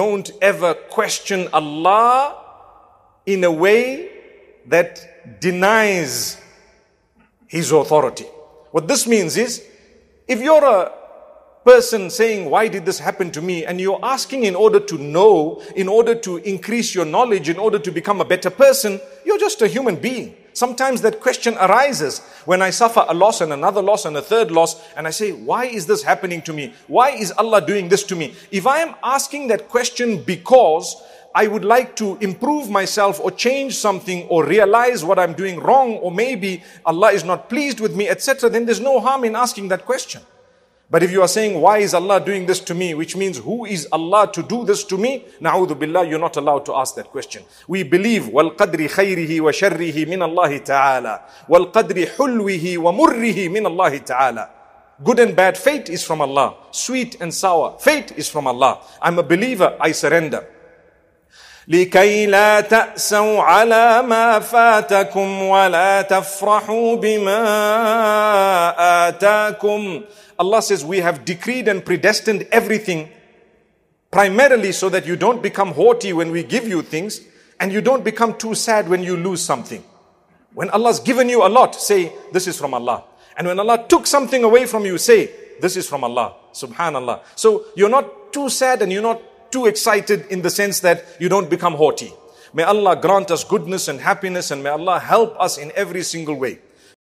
don't ever question Allah in a way that denies His authority. What this means is, if you're a person saying, why did this happen to me? And you're asking in order to know, in order to increase your knowledge, in order to become a better person, you're just a human being. Sometimes that question arises when I suffer a loss and another loss and a third loss, and I say, Why is this happening to me? Why is Allah doing this to me? If I am asking that question because I would like to improve myself or change something or realize what I'm doing wrong, or maybe Allah is not pleased with me, etc., then there's no harm in asking that question. But if you are saying, why is Allah doing this to me? Which means, who is Allah to do this to me? Na'udhu billah, you're not allowed to ask that question. We believe, وَالْقَدْرِ خَيْرِهِ وَشَرِّهِ مِنَ اللَّهِ تَعَالَى وَالْقَدْرِ حُلْوِهِ وَمُرِّهِ مِنَ اللَّهِ تَعَالَى Good and bad fate is from Allah. Sweet and sour fate is from Allah. I'm a believer, I surrender. لكي لا تأسوا على ما فاتكم ولا تفرحوا بما آتاكم Allah says, We have decreed and predestined everything primarily so that you don't become haughty when we give you things and you don't become too sad when you lose something. When Allah's given you a lot, say, This is from Allah. And when Allah took something away from you, say, This is from Allah. Subhanallah. So you're not too sad and you're not too excited in the sense that you don't become haughty. May Allah grant us goodness and happiness and may Allah help us in every single way.